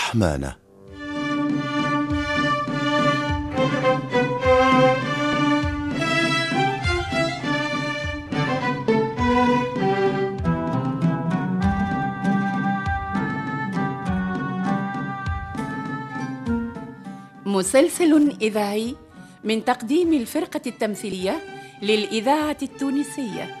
رحمانه مسلسل إذاعي من تقديم الفرقة التمثيلية للإذاعة التونسية.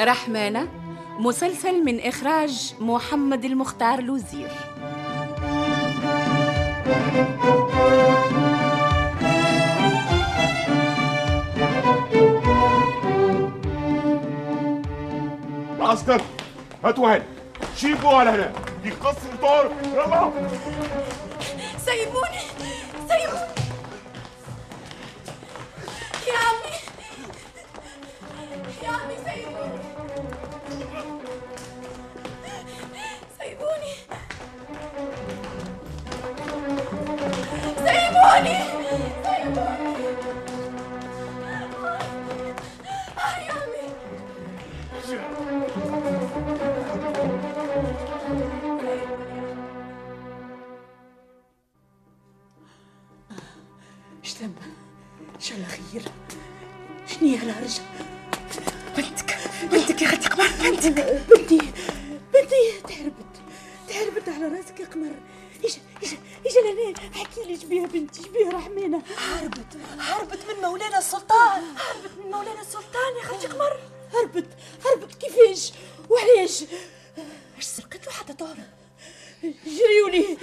رحمانة مسلسل من إخراج محمد المختار لوزير. عسكر هاتوا هنا شيبوا على هنا. دي قصر طار ربع money. رحمانه هربت هربت من مولانا السلطان. هربت من مولانا السلطان يا خالتي قمر. هربت هربت. كيفاش؟ وعلاش؟ اش سرقت له حتى تهرب جريوا لي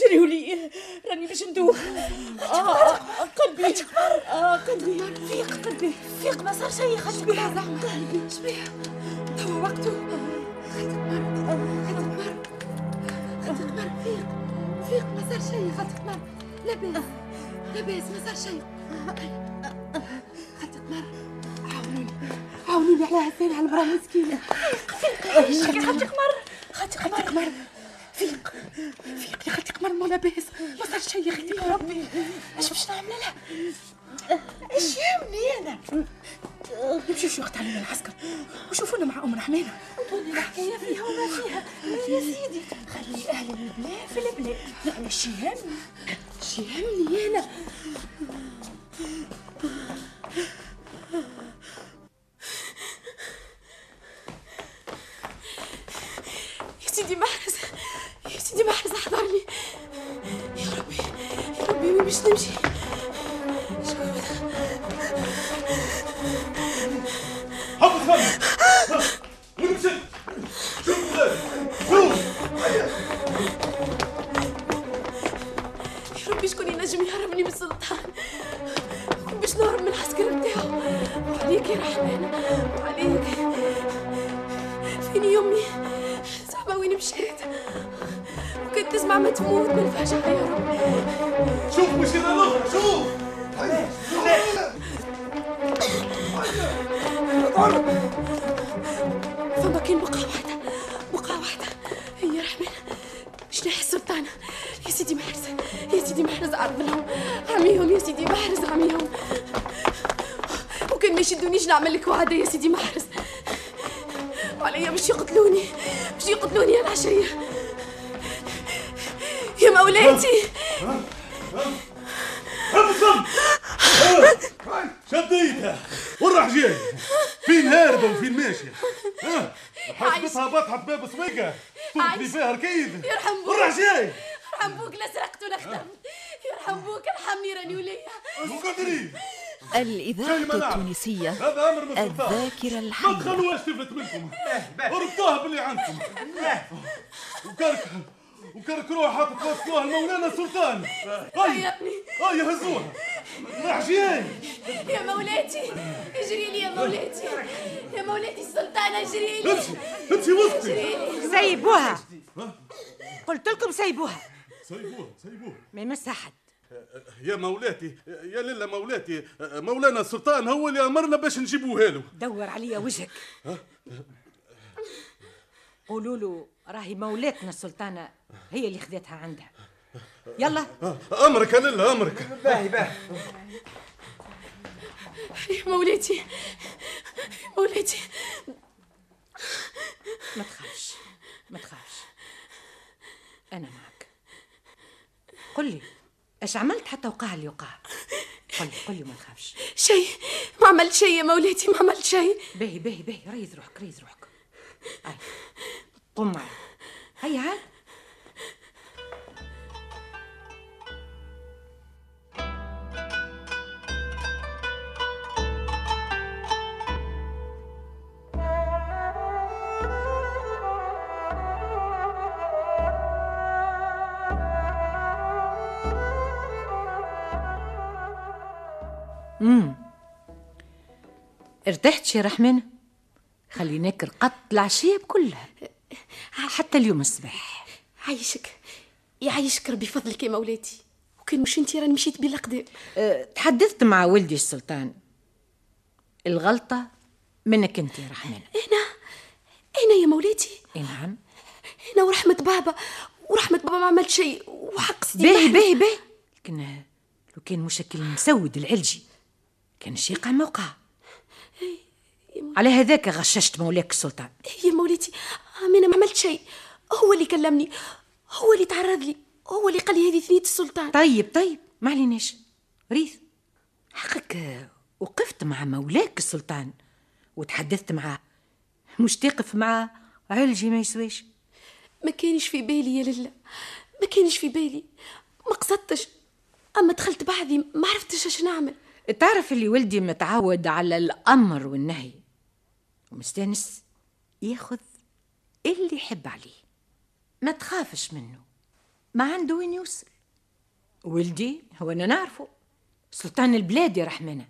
جريوا لي راني باش ندوخ. آه قلبي. آه قلبي. فيق قلبي. فيق ما صار شيء خالتي قمر. قلبي. شبيه. توا وقته. خالتي قمر. خالتي قمر. خالتي قمر. فيق. فيق ما صار شيء خالتي قمر. لاباس لاباس ما صار شيء. خالتي قمر عاونوني. عاونوني على هالثاني على المرأة المسكينة. فيق خالتي قمر خالتي قمر قمر فيق. فيق. يا خالتي قمر مو لاباس. ما صار شيء يا خالتي يا ربي. اش باش نعمل لها. إيش يهمني أنا؟ نمشي شو وقت علينا العسكر. وشوفونا مع أم رحمانه نقول الحكاية فيها وما فيها. يا سيدي. خلي أهل البلاد في البلاد. أنا إيش يهمني إيش يهمني أنا. يا سيدي محرز يا سيدي محرز احضرني. يا ربي يا ربي وين باش نمشي؟ يا رحمن وعليك فيني يمي صعبة وين مشيت؟ وكنت تسمع ما تموت من الفجعة يا رب. شوف مش كده الآخر شوف اعمل لك وعده يا سيدي محرز. وعليا باش يقتلوني باش يقتلوني يا العشيه يا مولاتي. ابصم شديتها والراح جاي؟ فين هاربة وفين ماشية؟ ها؟ باطحه بطحه باب سويقه تقولي فيها ركيد. يرحم بوك والراح جاي؟ يرحم بوك لا سرقت ولا خدمت يرحم بوك ارحمني راني وليا الإذاعة ما. التونسية هذا أمر من السلطان الذاكرة ما الحية. تخلوهاش تفلت منكم. وربطوها باللي عندكم. وكرك وكرك روح توصلوها لمولانا السلطان هيا يا ابني هيا هزوها راح جاي يا مولاتي اجري لي يا مولاتي. يا مولاتي السلطانة اجري لي. امشي امشي وسطي. سيبوها. قلت لكم سيبوها. سيبوها سيبوها. ما يمس احد يا مولاتي يا لله مولاتي مولانا السلطان هو اللي أمرنا باش نجيبوها له. دور عليا وجهك. قولوا له راهي مولاتنا السلطانة هي اللي خذتها عندها. يلا. أمرك يا لله أمرك. يا مولاتي يا مولاتي. ما تخافش ما تخافش. أنا معك. قل لي. إيش عملت حتى وقع اللي وقع؟ قل لي قل لي ما تخافش شيء ما عملت شيء يا مولاتي ما عملت شيء. باهي باهي باهي ريز روحك ريز روحك. هاي قم معي هيا عاد. امم ارتحت شي رحمن؟ خليناك رقدت العشية كلها حتى اليوم الصباح. عايشك. يعيشك ربي فضلك يا مولاتي. وكان مش انتي راني مشيت بلا قدام. أه، تحدثت مع ولدي السلطان. الغلطة منك انت يا رحمن. أنا أنا يا مولاتي. نعم. أنا ورحمة بابا ورحمة بابا ما عملت شيء وحق سيدي باهي. باهي باهي. لكن لو كان مشكل مسود العلجي. كان يقع موقع على هذاك غششت مولاك السلطان. يا مولاتي أنا ما عملت شيء. هو اللي كلمني. هو اللي تعرض لي. هو اللي قال لي هذه ثنية السلطان. طيب طيب. ما عليناش. ريث حقك وقفت مع مولاك السلطان وتحدثت معاه مش تقف مع علجي ما يسواش. ما كانش في بالي يا لله. ما كانش في بالي. ما قصدتش. أما دخلت بعدي ما عرفتش اش نعمل. تعرف اللي ولدي متعود على الأمر والنهي. ومستانس ياخذ اللي يحب عليه ما تخافش منه. ما عنده وين يوصل. ولدي هو أنا نعرفه. سلطان البلاد يا رحمنة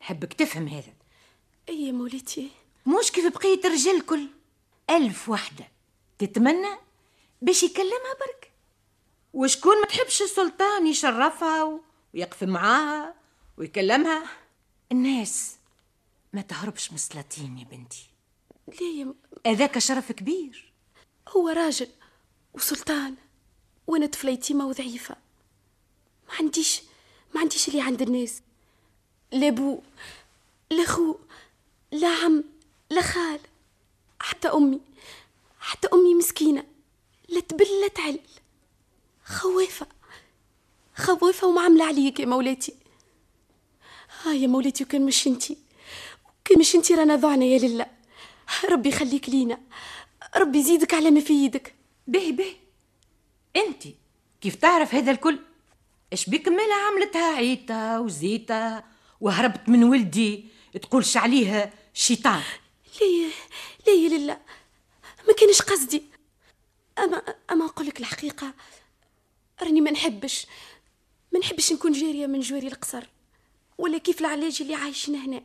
نحبك تفهم هذا. أي يا مولاتي؟ مش كيف بقية الرجال الكل ألف وحدة تتمنى باش يكلمها برك. وشكون ما تحبش السلطان يشرفها ويقف معاها. ويكلمها؟ الناس ما تهربش من السلاطين يا بنتي. ليه يا هذاك شرف كبير. هو راجل وسلطان وأنا طفله يتيمه وضعيفة. ما عنديش ما عنديش اللي عند الناس. لا بو لا خو لا عم لا خال حتى أمي حتى أمي مسكينة لا تبل لا تعل. خوافة خوافة ومعامله عليك يا مولاتي ها يا مولاتي وكان مش انتي. وكان مش انتي رانا ضعنا يا لله. ربي يخليك لينا. ربي يزيدك على ما في يدك. به به. انت كيف تعرف هذا الكل؟ إيش بك مالها عملتها عيتها وزيتها وهربت من ولدي تقولش عليها شيطان؟ ليه ليه لله؟ ما كانش قصدي. أما أما أقول لك الحقيقة راني ما نحبش. ما نحبش نكون جارية من جواري القصر. ولا كيف العلاج اللي عايشين هنا؟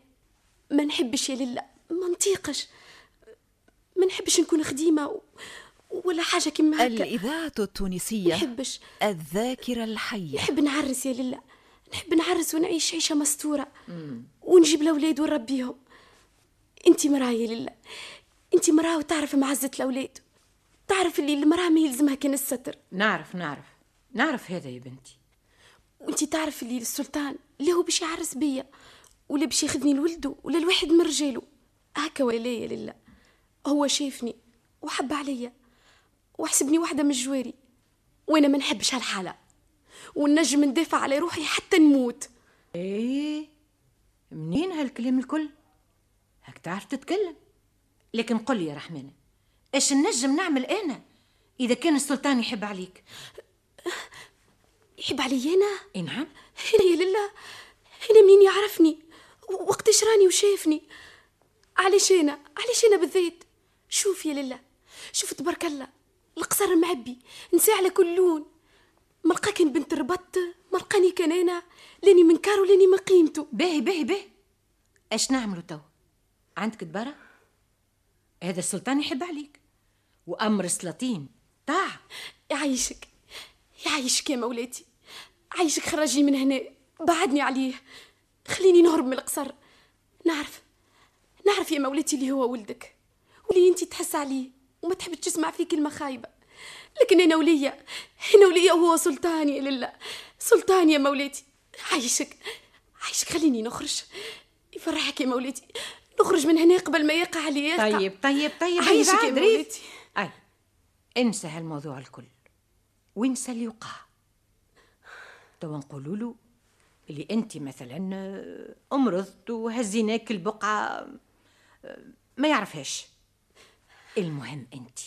ما نحبش يا لله ما نطيقش. ما نحبش نكون خديمة. ولا حاجة كيما هكا. الإذاعة ما التونسية نحبش. الذاكرة الحية. نحب نعرس يا لله. نحب نعرس ونعيش عيشة مستورة. ونجيب الأولاد ونربيهم. أنت مرأة يا لله. أنت مرأة وتعرف معزة الأولاد. تعرف اللي المرأة ما يلزمها كان الستر. نعرف نعرف. نعرف هذا يا بنتي. وأنت تعرف اللي السلطان. اللي هو باش يعرس بيا ولا باش ياخذني لولده ولا الواحد من رجاله. هكا ولا يا لله. هو شافني وحب عليا وحسبني واحدة من جواري وأنا ما نحبش هالحالة. ونجم ندافع على روحي حتى نموت. إيه منين هالكلام الكل؟ هاك تعرف تتكلم. لكن قل يا رحمانة إيش نجم نعمل أنا؟ إذا كان السلطان يحب عليك. يحب علي أنا اي نعم. هنا يا لله. هنا منين يعرفني؟ وقتاش راني وشافني علاش أنا علاش أنا بالذات. شوف يا لله شوف تبارك الله. القصر معبي نساء على كل لون. ما كان بنت ربط ما لقاني كان أنا. لاني من كارو لاني من قيمته باهي باهي باهي. إيش نعملوا تو؟ عندك دبرة هذا السلطان يحب عليك. وأمر سلاطين طاع. يعيشك. يعيشك يا مولاتي. عايشك خرجني من هنا. بعدني عليه. خليني نهرب من القصر. نعرف. نعرف يا مولاتي اللي هو ولدك. واللي انت تحس عليه وما تحب تسمع فيه كلمه خايبه لكن أنا وليا. أنا وليا وهو سلطان يا لله. سلطان يا مولاتي. عايشك. عايشك. خليني نخرج. يفرحك يا مولاتي. نخرج من هنا قبل ما يقع علي يقع. طيب طيب طيب عايشك يا مولاتي. أي انسى هالموضوع الكل. وانسى اللي وقع توا نقولوا له اللي أنت مثلا آه، أمرضت وهزيناك البقعة آه، ما يعرفهاش. المهم أنت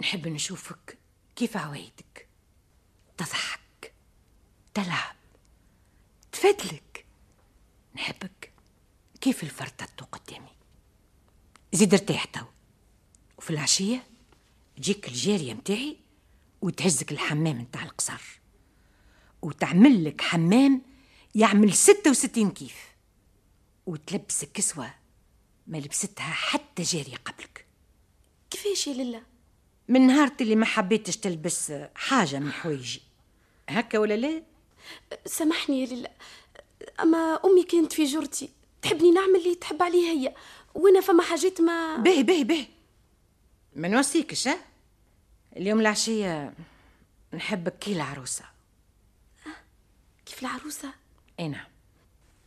نحب نشوفك كيف عوايدك تضحك تلعب تفدلك. نحبك كيف الفرطة قدامي زيد ارتاح تو. وفي العشية تجيك الجارية متاعي وتهزك الحمام متاع القصر. وتعمل لك حمام يعمل ستة وستين كيف. وتلبسك كسوة ما لبستها حتى جارية قبلك. كيفاش يا لله من نهار اللي ما حبيتش تلبس حاجة من حوايجي هكا ولا لا؟ سامحني يا لله أما أمي كانت في جرتي تحبني نعمل اللي تحب عليه هي. وأنا فما حاجات ما باهي باهي باهي. ما نوصيكش اليوم العشية نحبك كي العروسة. كيف العروسة؟ أي نعم.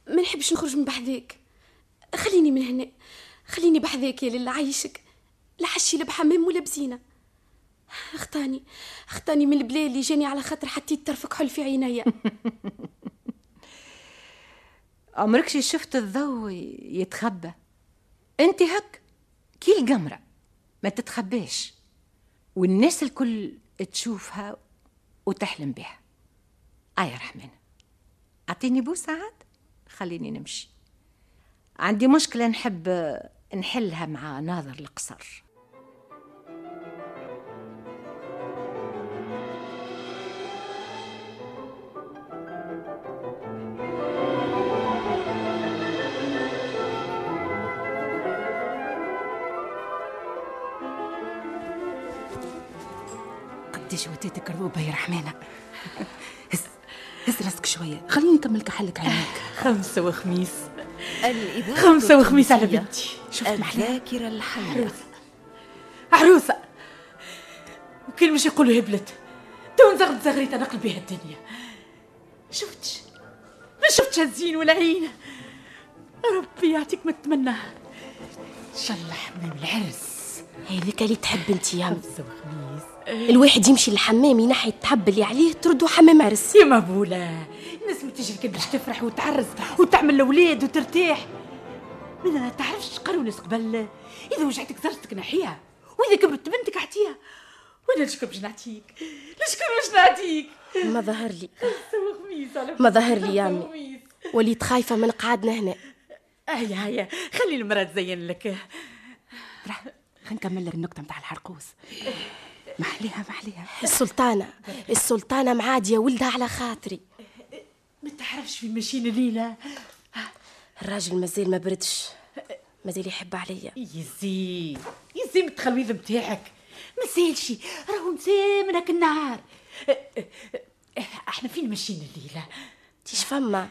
ما نحبش نخرج من بحذاك خليني من هنا. خليني بحذاك يا لله عايشك. لا حشي لا بحمام ولا بزينة. اختاني اختاني من البلاد اللي جاني على خاطر حطيت طرف كحل في عينيا. عمرك شي شفت الضوء يتخبى؟ أنت هك كي القمرة. ما تتخباش. والناس الكل تشوفها وتحلم بها. يا رحمن. أعطيني بوسة عاد؟ خليني نمشي. عندي مشكلة نحب نحلها مع ناظر القصر. قديش وديتك رضوبة يا رحمانة؟ هز راسك شوية. خليني نكمل كحلك عينيك خمسة وخميس. الإذاعة خمسة وخميس على. بنتي. شفت محلاها الذاكرة الحية. عروسة. وكل مش يقولوا هبلت. تو نزغرت زغريت نقلب بها الدنيا شفتش؟ ما شفتش هالزين والعين ربي يعطيك ما تتمناه إن شاء الله حمام العرس. هذيك اللي تحب انت يا خمسة وخميس. الواحد يمشي للحمام ينحي التحب اللي عليه تردو حمام عرس. يا مبولة الناس ما تجي باش تفرح وتعرس وتعمل الاولاد وترتاح. من ما تعرفش قالوا ناس قبل؟ إذا وجعتك زرتك نحيها وإذا كبرت بنتك اعطيها وأنا ليش باش نعطيك؟ ليش باش نعطيك؟ ما ظهر لي. ما ظهر لي يا. خميس. وليت خايفة من قعدنا هنا. هيا هيا خلي المرأة تزين لك. خلينا نكمل لك النكتة متاع الحرقوس. محليها محليها السلطانة السلطانة معاديه ولدها على خاطري. ما تعرفش في ماشيين الليلة الراجل مازال ما بردش مازال يحب عليا. يزي يزي من التخلويض متاعك ما سالش راهو مسام من هاك النهار. إحنا فين ماشيين الليلة؟ تيش فما؟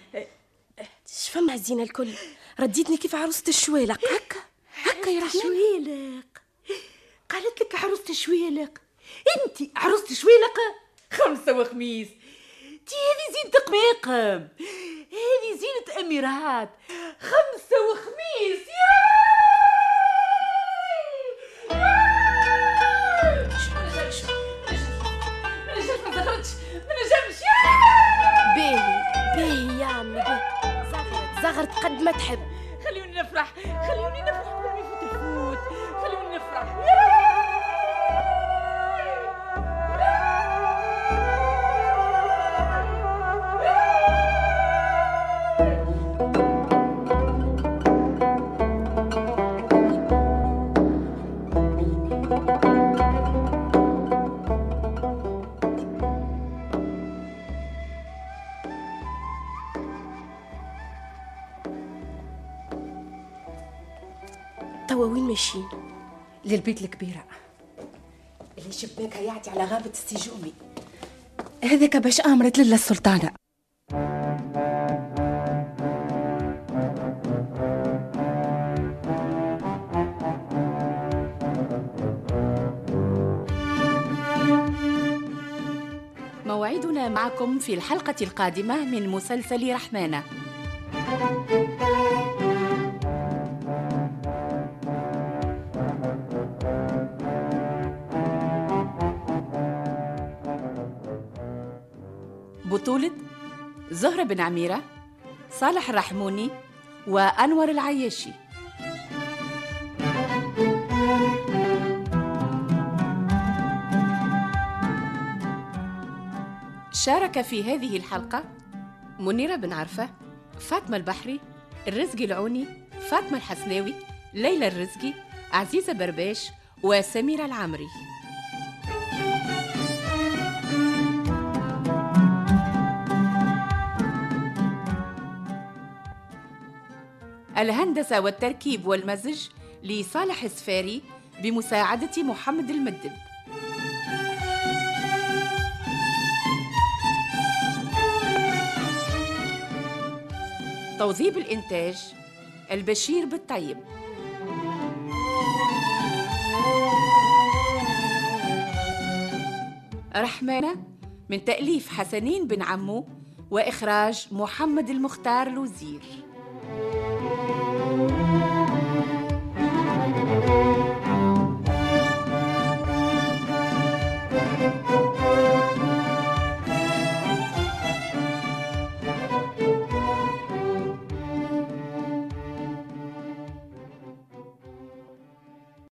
تيش فما الزينه الكل. رديتني كيف عروسة الشوالق هكا؟ هكا يا رحمن. شويلق قالت لك عروسة شويلق انت عروسة شويلق خمسة وخميس. دي هذه زينة قماقم هذه زينة أميرات. خمسة وخميس. باهي باهي باهي يا عمي باهي. زغرت زغرت قد ما تحب. خليوني نفرح خليوني نفرح يفوت الفوت خليوني نفرح. توا وين ماشيين للبيت الكبيرة. اللي شباكها يعدي على غابة السجومي هذاك باش أمرت لله السلطانة. موعدنا معكم في الحلقة القادمة من مسلسل رحمانة. زهرة بن عميرة صالح الرحموني وأنور العياشي. شارك في هذه الحلقة منيرة بن عرفة فاطمة البحري الرزقي العوني فاطمة الحسناوي ليلى الرزقي عزيزة برباش وسميرة العمري الهندسة والتركيب والمزج لصالح السفاري بمساعدة محمد المدب. توظيب الإنتاج البشير بالطيب. رحمانة من تأليف حسنين بن عمو وإخراج محمد المختار لوزير